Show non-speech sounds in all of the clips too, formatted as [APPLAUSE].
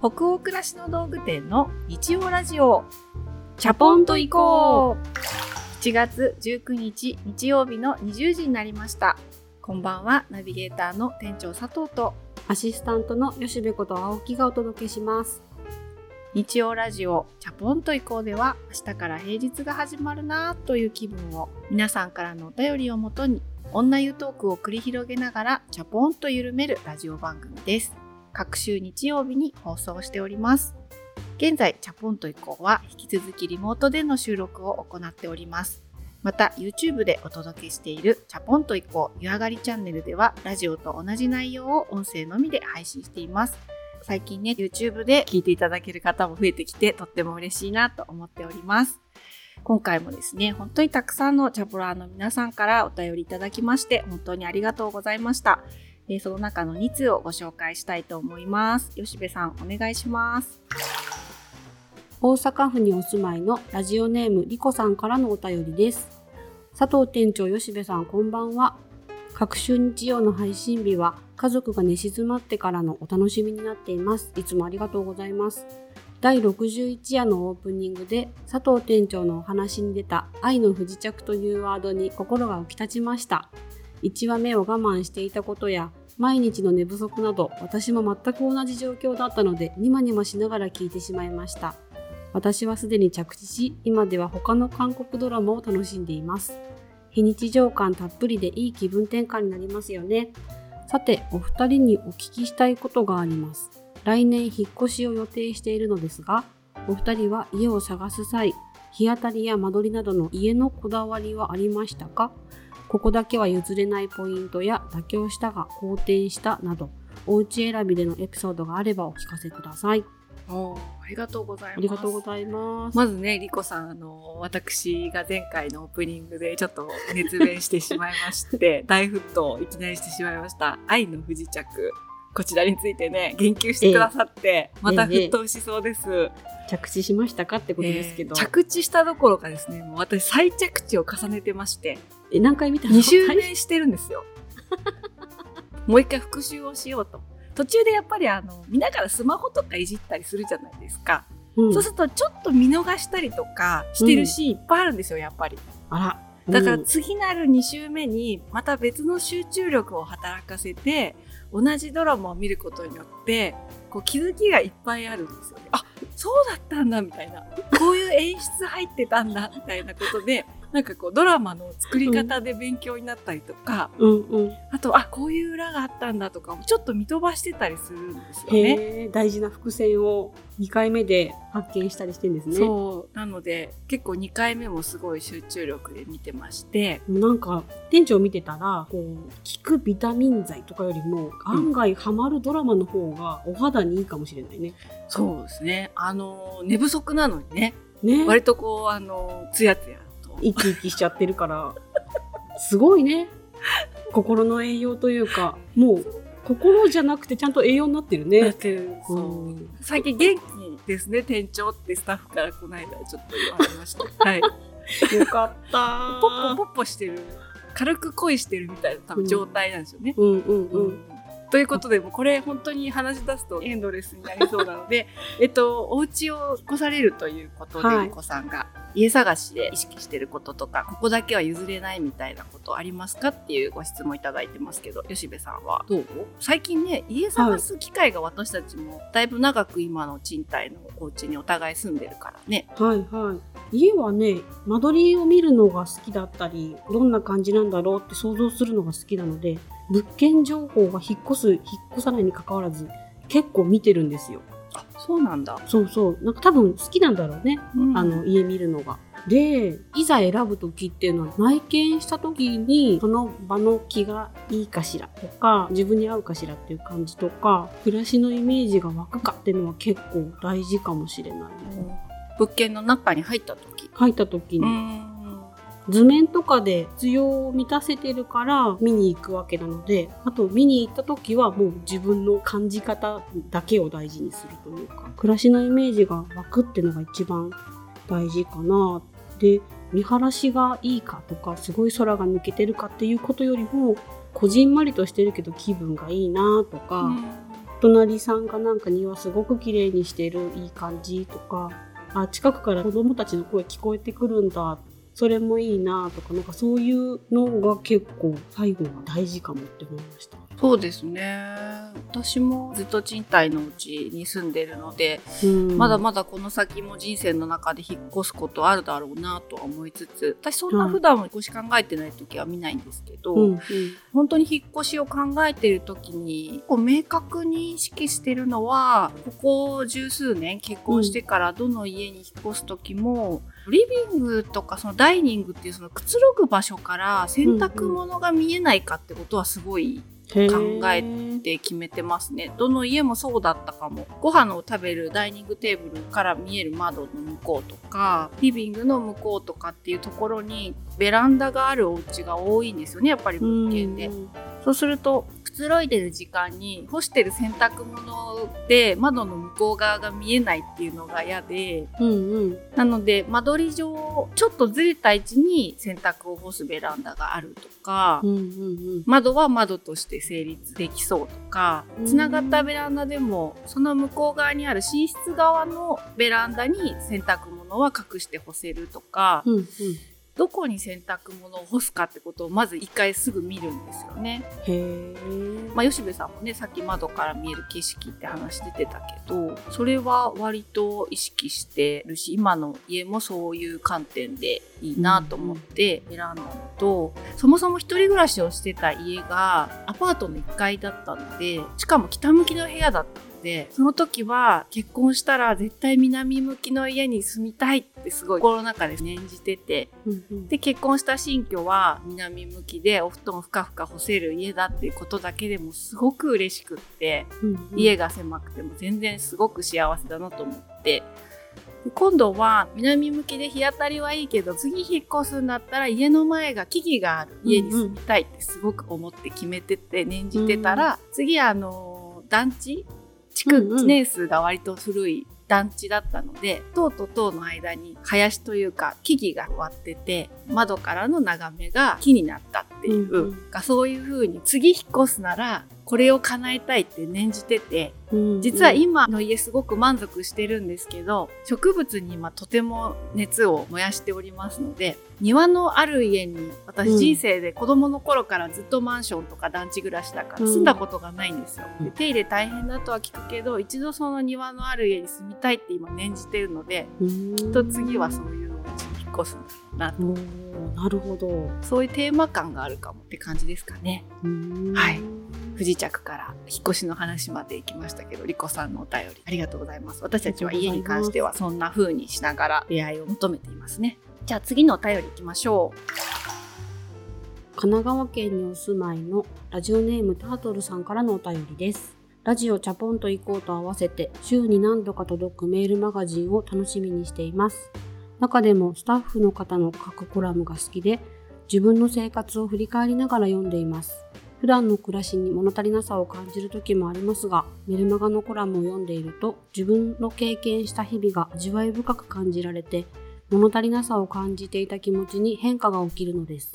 北欧暮らしの道具店の日曜ラジオ。チャポンと行こう。7月19日日曜日の20時になりました。こんばんはナビゲーターの店長佐藤と。アシスタントの吉部こと青木がお届けします。日曜ラジオチャポンと行こうでは明日から平日が始まるなという気分を皆さんからのお便りをもとに女湯トークを繰り広げながらチャポンと緩めるラジオ番組です各週日曜日に放送しております。現在チャポンと行こうは引き続きリモートでの収録を行っております。また YouTube でお届けしているチャポンと行こう湯上がりチャンネルではラジオと同じ内容を音声のみで配信しています。最近ね YouTube で聞いていただける方も増えてきてとっても嬉しいなと思っております。今回もですね本当にたくさんのチャポラーの皆さんからお便りいただきまして本当にありがとうございました。えその中の2通をご紹介したいと思います。吉部さんお願いします。大阪府にお住まいのラジオネームリコさんからのお便りです。佐藤店長吉部さんこんばんは。各週日曜の配信日は家族が寝静まってからのお楽しみになっています。いつもありがとうございます。第61夜のオープニングで佐藤店長のお話に出た愛の不時着というワードに心が浮き立ちました。1話目を我慢していたことや毎日の寝不足など私も全く同じ状況だったのでニマニマしながら聞いてしまいました。私はすでに着地し今では他の韓国ドラマを楽しんでいます。非日常感たっぷりでいい気分転換になりますよね。さてお二人にお聞きしたいことがあります。来年引っ越しを予定しているのですがお二人は家を探す際日当たりや間取りなどの家のこだわりはありましたか？ここだけは譲れないポイントや妥協したが好転したなどお家選びでのエピソードがあればお聞かせください。おありがとうございます。ありがとうございます。まずね、リコさん、あの、私が前回のオープニングでちょっと熱弁してしまいまして、[LAUGHS] 大沸騰いきなりしてしまいました。愛の不時着。こちらについてね、言及してくださって、また沸騰しそうです。ええ着地しましたかってことですけど、えー、着地したどころかですねもう私再着地を重ねてましてえ何回見たの？2周目してるんですよ。[LAUGHS] もう一回復習をしようと。途中でやっぱりあの見ながらスマホとかいじったりするじゃないですか、うん、そうするとちょっと見逃したりとかしてるシーンいっぱいあるんですよやっぱり。あら。だから次なる2週目にまた別の集中力を働かせて同じドラマを見ることによってこう気づきがいっぱいあるんですよね。あそうだったんだみたいな。こういう演出入ってたんだみたいなことでなんかこうドラマの作り方で勉強になったりとか、うんうん、あとあこういう裏があったんだとかもちょっと見飛ばしてたりするんですよね。大事な伏線を2回目で発見したりしてんですね。そうなので結構2回目もすごい集中力で見てましてなんか店長見てたらこう効くビタミン剤とかよりも案外ハマるドラマの方がお肌にいいかもしれないね。うん、そうですねあの寝不足なのにねね割とこうあのツヤツヤ生き生きしちゃってるからすごいね心の栄養というかもう心じゃなくてちゃんと栄養になってるね。ってるそう、最近元気ですね店長ってスタッフからこの間ちょっと言われました。はい。[LAUGHS] よかった。ポッポポッポしてる軽く恋してるみたいな多分状態なんですよね。うん、うん、うんうんということで、もこれ本当に話し出すとエンドレスになりそうなので、[LAUGHS] えっと、お家を越されるということで、はい、子さんが家探しで意識してることとか、ここだけは譲れないみたいなことありますかっていうご質問いただいてますけど、吉部さんはどう最近ね、家探す機会が私たちもだいぶ長く今の賃貸のお家にお互い住んでるからね。はいはい。家はね、間取りを見るのが好きだったり、どんな感じなんだろうって想像するのが好きなので、物件情報が引っ越す引っ越さないにかかわらず結構見てるんですよ。あそうなんだ。そうそう。なんか多分好きなんだろうね、うん、あの家見るのが。でいざ選ぶ時っていうのは内見した時にその場の気がいいかしらとか自分に合うかしらっていう感じとか暮らしのイメージが湧くかっていうのは結構大事かもしれない、うん、物件の中に入った時？入った時に。図面とかで必要を満たせてるから見に行くわけなのであと見に行った時はもう自分の感じ方だけを大事にするというか暮らしのイメージが湧くっていうのが一番大事かなで見晴らしがいいかとかすごい空が抜けてるかっていうことよりもこじんまりとしてるけど気分がいいなとか、隣さんがなんか庭すごく綺麗にしてるいい感じとかあ近くから子供たちの声聞こえてくるんだそれもいいなとかなんかそういうのが結構最後は大事かもって思いました。そうですね。私も。ずっと賃貸のうちに住んでるので、うん。まだまだこの先も人生の中で引っ越すことあるだろうなとは思いつつ私そんな普段引っ越し考えてない時は見ないんですけど、うんうん。本当に引っ越しを考えてる時にこう明確に意識してるのはここ十数年結婚してからどの家に引っ越す時も、リビングとかそのダイニングっていうそのくつろぐ場所から洗濯物が見えないかってことはすごい考えって決めてますね。どの家もそうだったかも。ご飯を食べるダイニングテーブルから見える窓の向こうとかリビングの向こうとかっていうところにベランダがあるお家が多いんですよねやっぱり物件で。うん。そうするとくつろいでる時間に干してる洗濯物で窓の向こう側が見えないっていうのが嫌でうんうん。なので間取り上ちょっとずれた位置に洗濯を干すベランダがあるとか、うんうん。窓は窓として成立できそうとかうん。つながったベランダでもその向こう側にある寝室側のベランダに洗濯物は隠して干せるとか、うんうんどこに洗濯物を干すかってことをまず一回すぐ見るんですよね。へえ。まあ、吉部さんもねさっき窓から見える景色って話出てたけどそれは割と意識してるし今の家もそういう観点でいいなと思って選んだのと、そもそも一人暮らしをしてた家がアパートの1階だったのでしかも北向きの部屋だったのでその時は結婚したら絶対南向きの家に住みたいってすごい心の中で念じてて。うんうん。で結婚した新居は南向きでお布団をふかふか干せる家だっていうことだけでもすごく嬉しくってうんうん。家が狭くても全然すごく幸せだなと思って。で今度は南向きで日当たりはいいけど次引っ越すんだったら家の前が木々がある家に住みたいってすごく思って決めてて念じてたら、次あの団地築年数が割と古い団地だったので塔と塔の間に林というか木々が割ってて窓からの眺めが木になった。っていう、うんうん。がそういう風に次引っ越すならこれを叶えたいって念じててうん実は今の家すごく満足してるんですけど植物に今とても熱を燃やしておりますので庭のある家にうん私人生で子供の頃からずっとマンションとか団地暮らしだからうん。住んだことがないんですよ。うんで手入れ大変だとは聞くけど一度その庭のある家に住みたいって今念じてるのでうん。きっと次はそういう越すなとなるほど。そういうテーマ感があるかもって感じですかね。うんはい不時着から引っ越しの話まで行きましたけど、リコさんのお便りありがとうございます。私たちは家に関してはそんな風にしながら出会いを求めていますね。じゃあ次のお便り行きましょ神奈川県にお住まいのラジオネームタートルさんからのお便りです。ラジオチャポンと行こうと合わせて週に何度か届くメールマガジンを楽しみにしています。中でもスタッフの方の書くコラムが好きで自分の生活を振り返りながら読んでいます。普段の暮らしに物足りなさを感じる時もありますが、メルマガのコラムを読んでいると自分の経験した日々が味わい深く感じられて物足りなさを感じていた気持ちに変化が起きるのです。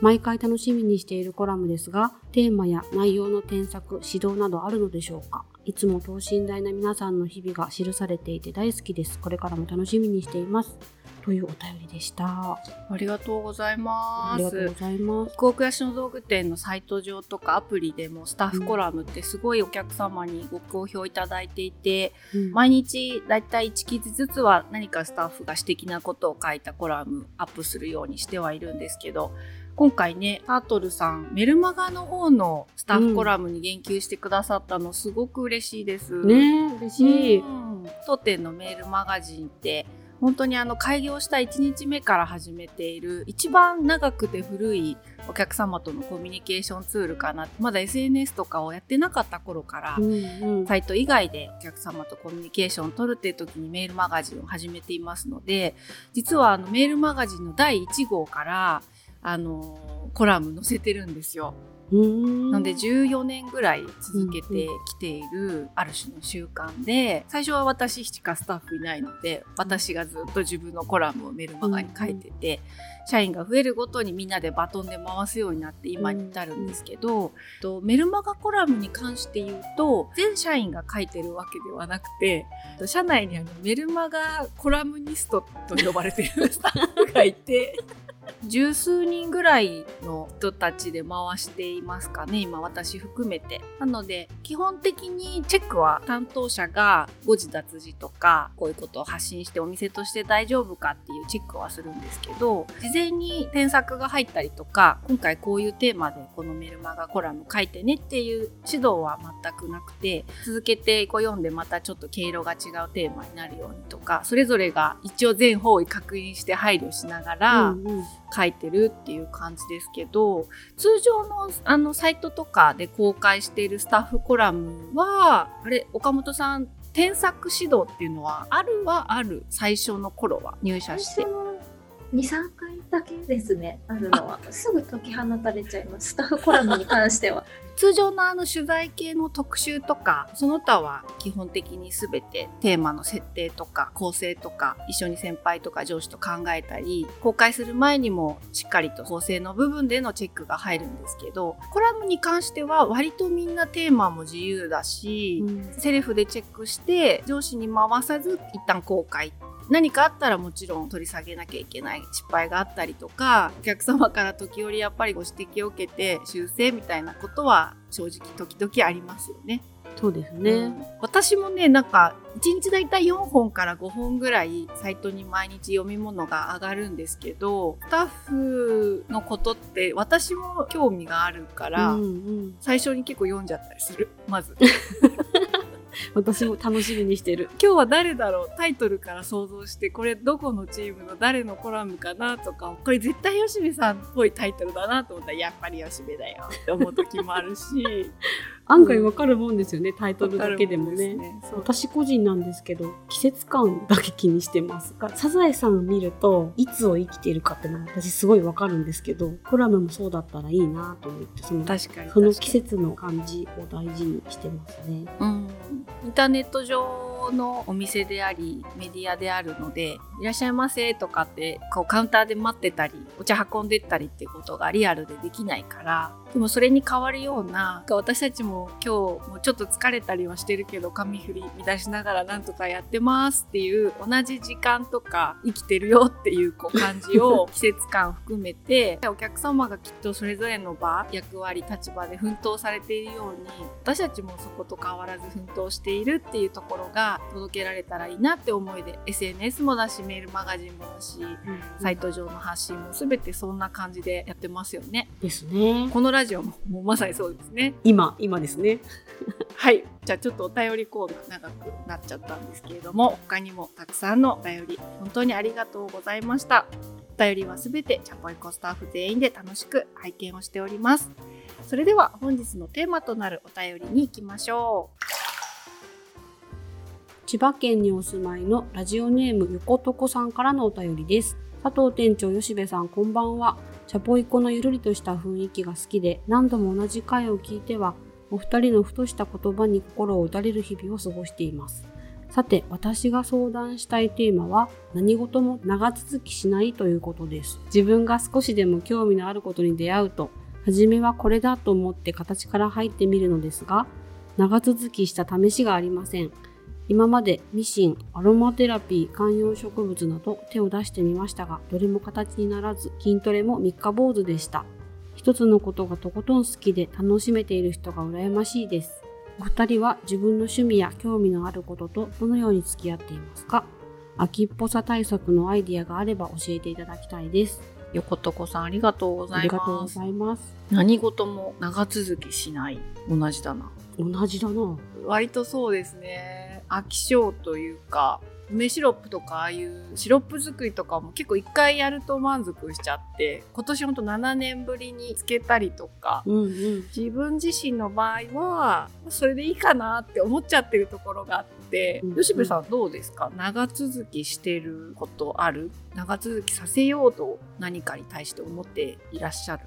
毎回楽しみにしているコラムですが、テーマや内容の添削、指導などあるのでしょうか？いつも等身大な皆さんの日々が記されていて大好きです。これからも楽しみにしています。というお便りでした。ありがとうございまりがとうごす。ざいます。福岡市の道具店のサイト上とかアプリでもスタッフコラムってすごいお客様にご好評いただいていて、うん毎日だいたい1記事ずつは何かスタッフが私的なことを書いたコラムアップするようにしてはいるんですけど今回ねタートルさんメルマガの方のスタッフコラムに言及してくださったのすごく嬉しいです。ねえ、嬉しい。うん当店のメールマガジンって本当にあの開業した1日目から始めている一番長くて古いお客様とのコミュニケーションツールかなまだ SNS とかをやってなかった頃からうんうんサイト以外でお客様とコミュニケーションを取るっていう時にメールマガジンを始めていますので実はあのメールマガジンの第1号からあのコラム載せてるんですよ。なので14年ぐらい続けてきているある種の習慣で最初は私しかスタッフいないので私がずっと自分のコラムをメルマガに書いてて、社員が増えるごとにみんなでバトンで回すようになって今に至るんですけど、とメルマガコラムに関して言うと全社員が書いてるわけではなくて社内にあのメルマガコラムニストと呼ばれてるスタッフがいて十数人ぐらいの人たちで回していますかね今私含めて。なので基本的にチェックは担当者が誤字脱字とかこういうことを発信してお店として大丈夫かっていうチェックはするんですけど事前に添削が入ったりとか今回こういうテーマでこのメルマガコラム書いてねっていう指導は全くなくて続けてこう読んでまたちょっと毛色が違うテーマになるようにとかそれぞれが一応全方位確認して配慮しながら、うんうん。書いてるっていう感じですけど通常のあのサイトとかで公開しているスタッフコラムはあれ岡本さん添削指導っていうのはあるはある？最初の頃は入社して。23回だけですね。あるのは。すぐ解き放たれちゃいます。スタッフコラムに関しては。[LAUGHS] 通常のあの取材系の特集とかその他は基本的に全てテーマの設定とか構成とか一緒に先輩とか上司と考えたり公開する前にもしっかりと構成の部分でのチェックが入るんですけどコラムに関しては割とみんなテーマも自由だし、うん、セルフでチェックして上司に回さず一旦公開何かあったらもちろん取り下げなきゃいけない失敗があったりとかお客様から時折やっぱりご指摘を受けて修正みたいなことは正直時々ありますよね。そうですね、うん、私もねなんか1日だいたい4本から5本ぐらいサイトに毎日読み物が上がるんですけどスタッフのことって私も興味があるから、うんうん、最初に結構読んじゃったりするまず。[LAUGHS] [LAUGHS] 私も楽しみにしてる。今日は誰だろう？タイトルから想像してこれどこのチームの誰のコラムかなとかこれ絶対吉部さんっぽいタイトルだなと思ったらやっぱり吉部だよって思う時もあるし。[LAUGHS] 案外わかるもんですよね、うん、タイトルだけでもね、ね、私個人なんですけど季節感だけ気にしてます。サザエさんを見るといつを生きているかってのは私すごいわかるんですけどコラムもそうだったらいいなと思ってその確かに。その季節の感じを大事にしてますね。うんインターネット上のお店でありメディアであるのでいらっしゃいませとかってこうカウンターで待ってたりお茶運んでったりってことがリアルでできないからでもそれに代わるような私たちも今日もちょっと疲れたりはしてるけど髪振り乱しながらなんとかやってますっていう同じ時間とか生きてるよっていうこう感じを [LAUGHS] 季節感含めてお客様がきっとそれぞれの場役割立場で奮闘されているように私たちもそこと変わらず奮闘しているっていうところが届けられたらいいなって思いで SNS もだしメールマガジンもだし、うん、サイト上の発信も全てそんな感じでやってますよね。ですね。このラジオももうまさにそうですね。今、今ですね。[LAUGHS] はい。じゃあちょっとお便りコード長くなっちゃったんですけれども、他にもたくさんのお便り、本当にありがとうございました。お便りはすべてチャポイコスタッフ全員で楽しく拝見をしております。それでは本日のテーマとなるお便りに行きましょう。千葉県にお住まいのラジオネーム横床さんからのお便りです。佐藤店長吉部さんこんばんは。チャポイコのゆるりとした雰囲気が好きで、何度も同じ回を聞いては、お二人のふとした言葉に心を打たれる日々を過ごしています。さて、私が相談したいテーマは、何事も長続きしないということです。自分が少しでも興味のあることに出会うと、初めはこれだと思って形から入ってみるのですが、長続きした試しがありません。今までミシン、アロマテラピー、観葉植物など手を出してみましたが、どれも形にならず、筋トレも三日坊主でした。一つのことがとことん好きで楽しめている人が羨ましいです。お二人は自分の趣味や興味のあることとどのように付き合っていますか？秋っぽさ対策のアイディアがあれば教えていただきたいです。横床さんありがとうございます。ありがとうございます。何事も長続きしない。同じだな。同じだな。割とそうですね。飽き性というか梅シロップとかああいうシロップ作りとかも結構一回やると満足しちゃって今年ほんと7年ぶりにつけたりとか、うんうん、自分自身の場合はそれでいいかなって思っちゃってるところがあって、うんうん、吉部さんどうですか？長続きしてることある？長続きさせようと何かに対して思っていらっしゃる？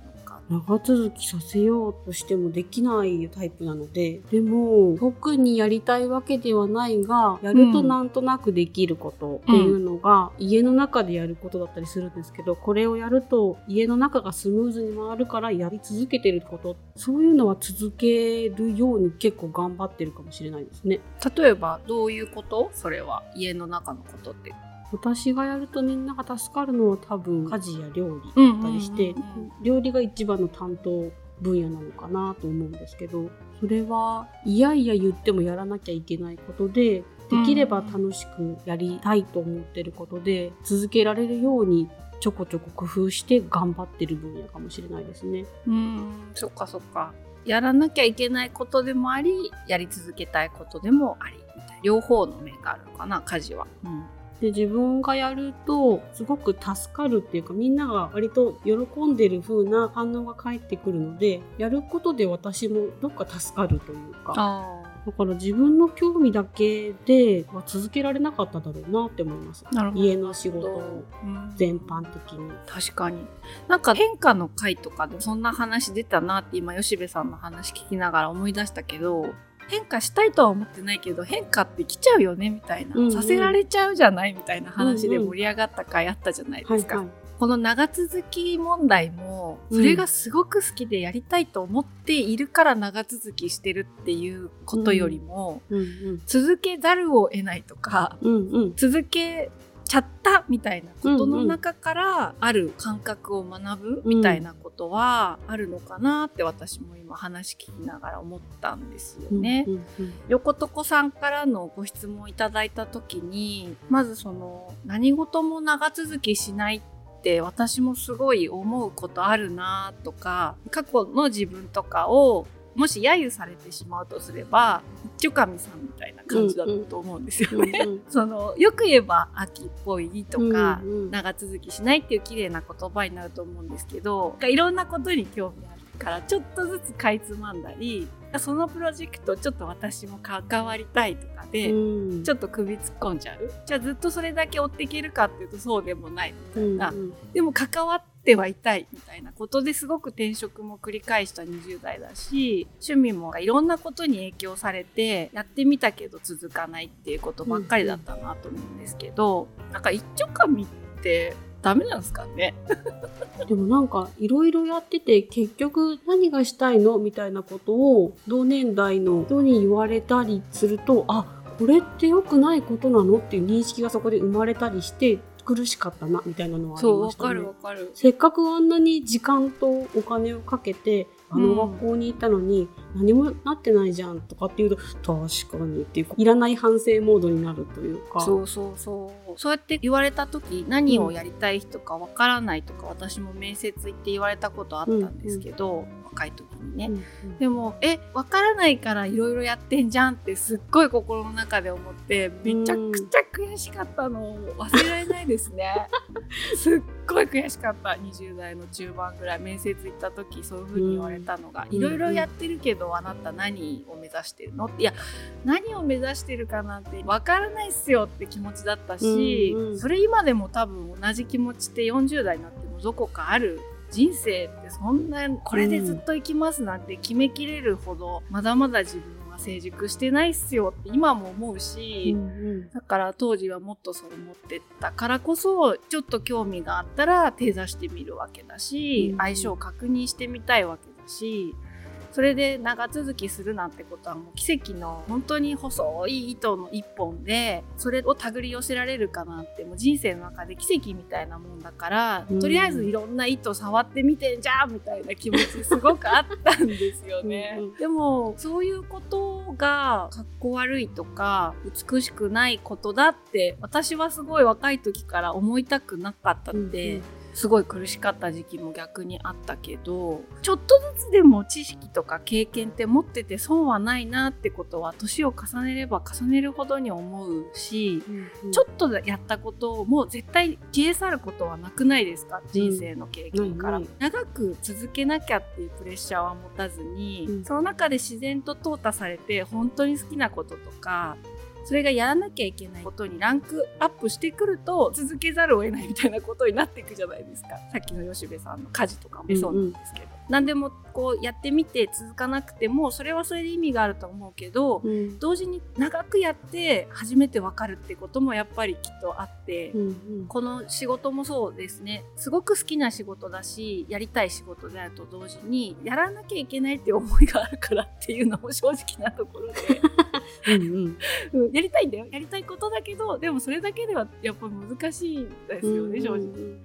長続きさせようとしてもできないタイプなのででも特にやりたいわけではないがやるとなんとなくできることっていうのが、家の中でやることだったりするんですけどこれをやると家の中がスムーズに回るからやり続けてることそういうのは続けるように結構頑張ってるかもしれないですね。例えばどういうこと？それは。家の中のことって私がやるとみんなが助かるのは多分家事や料理だったりして、料理が一番の担当分野なのかなと思うんですけどそれはいやいや言ってもやらなきゃいけないことでできれば楽しくやりたいと思ってることで続けられるようにちょこちょこ工夫して頑張ってる分野かもしれないですね。うん。そっかそっか。やらなきゃいけないことでもありやり続けたいことでもあり両方の面があるのかな家事は、うんで自分がやるとすごく助かるっていうかみんなが割と喜んでる風な反応が返ってくるのでやることで私もどっか助かるというかあだから自分の興味だけでは続けられなかっただろうなって思います。家の仕事うん。全般的に。確かに。なんか変化の回とかでそんな話出たなって今吉部さんの話聞きながら思い出したけど変化したいとは思ってないけど変化って来ちゃうよねみたいな、うんうん。させられちゃうじゃないみたいな話でうんうん。盛り上がった回あったじゃないですか、はいはい。この長続き問題もそれがすごく好きでやりたいと思っているから長続きしてるっていうことよりも、うんうん。続けざるを得ないとかうんうん。続けちゃったみたいなことの中からある感覚を学ぶみたいなことはあるのかなって私も今話聞きながら思ったんですよね。横床さんからのご質問いただいた時にまずその何事も長続きしないって私もすごい思うことあるなとか過去の自分とかをもし揶揄されてしまうとすれば一丁神さんみたいな感じだと思うんですよね。うんうん [LAUGHS] そのよく言えば秋っぽいとか、うんうん。長続きしないっていう綺麗な言葉になると思うんですけどいろんなことに興味あるからちょっとずつかいつまんだりそのプロジェクトちょっと私も関わりたいとかで、うん。ちょっと首突っ込んじゃう。じゃあずっとそれだけ追っていけるかっていうとそうでもないみたいな、うんうん。でも関わっててはいたいみたいなことですごく転職も繰り返した20代だし趣味もいろんなことに影響されてやってみたけど続かないっていうことばっかりだったなと思うんですけど、なんか一丁紙ってダメなんですかね？[LAUGHS] でもなんかいろいろやってて結局何がしたいのみたいなことを同年代の人に言われたりするとあこれって良くないことなのっていう認識がそこで生まれたりして苦しかったなみたいなのはありましたね。るわかるせっかくあんなに時間とお金をかけてあの学校に行ったのに何もなってないじゃんとかっていうと確かにっていうかいらない反省モードになるというか。そうそうそうそうやって言われた時何をやりたい人かわからないとか、私も面接行って言われたことあったんですけど、若い時にね、うんうん。でもえわからないからいろいろやってんじゃんってすっごい心の中で思ってめちゃくちゃ悔しかったのを忘れられないですね。[LAUGHS] すっごい悔しかった。20代の中盤ぐらい面接行った時そういう風に言われたのがうん。いろいろやってるけどあなた何を目指してるの？っていや何を目指してるかなんてわからないっすよって気持ちだったし、うんうん。それ今でも多分同じ気持ちって40代になってもどこかある人生ってそんなこれでずっと生きますなんて決めきれるほどまだまだ自分は成熟してないっすよって今も思うし、うんうん。だから当時はもっとそう思ってたからこそちょっと興味があったら手出してみるわけだし、うん相性を確認してみたいわけだしそれで長続きするなんてことはもう奇跡の本当に細い糸の一本でそれを手繰り寄せられるかなってもう人生の中で奇跡みたいなもんだから、うん。とりあえずいろんな糸触ってみてんじゃんみたいな気持ちすごくあったんですよね。うんうん。でもそういうことがかっこ悪いとか美しくないことだって私はすごい若い時から思いたくなかったって、うんうんすごい苦しかった時期も逆にあったけどちょっとずつでも知識とか経験って持ってて損はないなってことは年を重ねれば重ねるほどに思うし、うんちょっとやったことも絶対消え去ることはなくないですか？人生の経験から、ないない。長く続けなきゃっていうプレッシャーは持たずに、うん。その中で自然と淘汰されて本当に好きなこととかそれがやらなきゃいけないことにランクアップしてくると続けざるを得ないみたいなことになっていくじゃないですか。さっきの吉部さんの家事とかもそうなんですけど、何でもこうやってみて続かなくてもそれはそれで意味があると思うけど、うん。同時に長くやって初めてわかるってこともやっぱりきっとあって、うんうん。この仕事もそうですね。すごく好きな仕事だしやりたい仕事であると同時にやらなきゃいけないって思いがあるからっていうのも正直なところで、うんうん。[LAUGHS] うんやりたいんだよ。やりたいことだけどでもそれだけではやっぱ難しいんですよね、正直。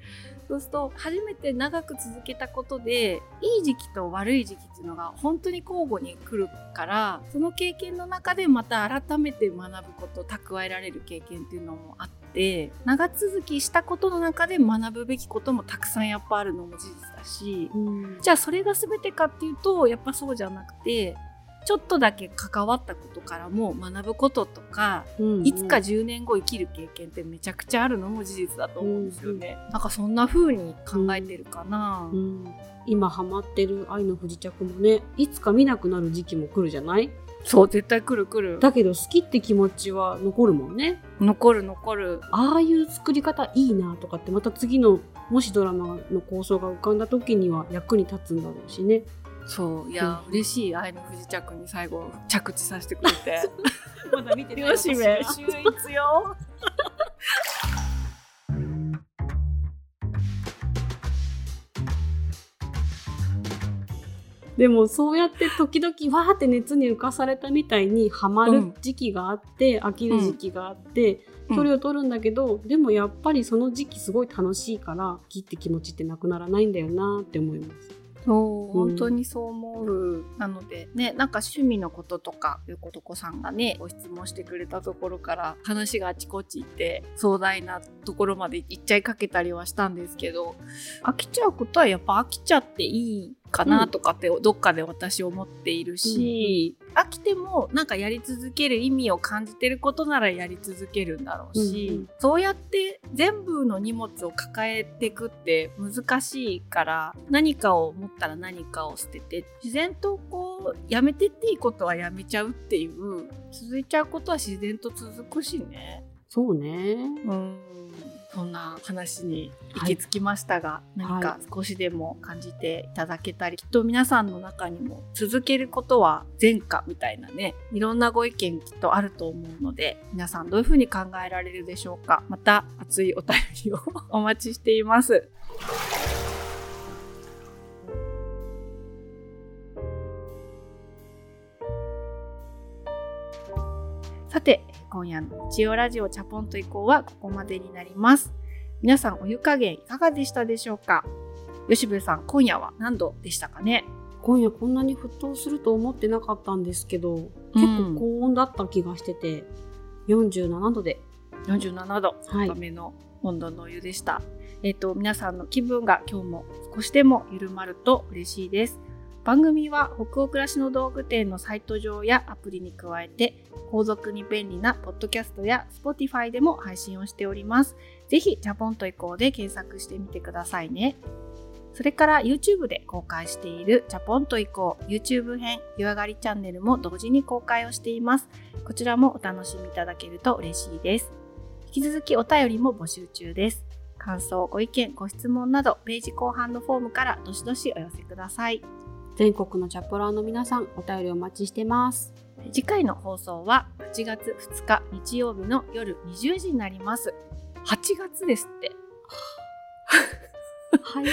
そうすると初めて長く続けたことでいい時期と悪い時期っていうのが本当に交互に来るからその経験の中でまた改めて学ぶこと蓄えられる経験っていうのもあって長続きしたことの中で学ぶべきこともたくさんやっぱあるのも事実だし。うん。じゃあそれが全てかっていうとやっぱそうじゃなくてちょっとだけ関わったことからも学ぶこととかうんいつか10年後生きる経験ってめちゃくちゃあるのも事実だと思うんですよね。なんかそんな風に考えてるかな。うん今ハマってる愛の不時着もねいつか見なくなる時期も来るじゃない？そう絶対来る来る。だけど好きって気持ちは残るもんね残る残る。ああいう作り方いいなとかってまた次のもしドラマの構想が浮かんだ時には役に立つんだろうしねそう。いや、嬉しい愛の不時着に最後着地させてくれて。[LAUGHS] まだ見てよしめ秀逸よ。[LAUGHS] でもそうやって時々わーって熱に浮かされたみたいにハマる時期があって、飽きる時期があって、うん。距離を取るんだけど、でもやっぱりその時期すごい楽しいから好きって気持ちってなくならないんだよなって思います。そううん。本当にそう思う、なのでねなんか趣味のこととかいうことこさんがねご質問してくれたところから話があちこち行って壮大なところまで行っちゃいかけたりはしたんですけど飽きちゃうことはやっぱ飽きちゃっていいかなとかってどっかで私思っているし、飽きてもなんかやり続ける意味を感じてることならやり続けるんだろうし、うんうんそうやって全部の荷物を抱えていくって難しいから何かを持ったら何かを捨てて自然とこうやめてっていいことはやめちゃうっていう続いちゃうことは自然と続くしね。そうね。うんそんな話に行き着きましたが、何はか少しでも感じていただけたり、きっと皆さんの中にも続けることは善かみたいなねいろんなご意見きっとあると思うので皆さんどういうふうに考えられるでしょうかまた熱いお便りをお待ちしています。さて今夜の日曜ラジオチャポンと以降はここまでになります。皆さんお湯加減いかがでしたでしょうか？吉部さん今夜は何度でしたかね？今夜こんなに沸騰すると思ってなかったんですけど、うん。結構高温だった気がしてて、47度で。47度。はい。高めの温度のお湯でした、えっ、と皆さんの気分が今日も少しでも緩まると嬉しいです番組は北欧暮らしの道具店のサイト上やアプリに加えて後続に便利なポッドキャストや Spotify でも配信をしておりますぜひジャポンと移行で検索してみてくださいねそれから YouTube で公開しているジャポンと移行 YouTube 編湯上がりチャンネルも同時に公開をしていますこちらもお楽しみいただけると嬉しいです引き続きお便りも募集中です。感想、ご意見、ご質問など、ページ後半のフォームからどしどしお寄せください。全国のチャポラーの皆さん、お便りお待ちしてます。次回の放送は8月2日日曜日の夜20時になります。8月ですって。早い。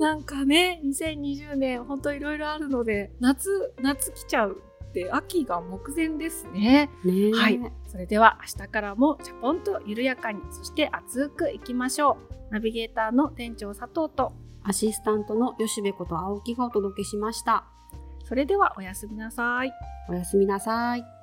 なんかね、2020年本当いろいろあるので、夏、夏来ちゃうって秋が目前ですね。はい。それでは明日からもチャポンと緩やかに、そして熱くいきましょう。ナビゲーターの店長佐藤と、アシスタントの吉部こと青木がお届けしました。それではおやすみなさい。おやすみなさい。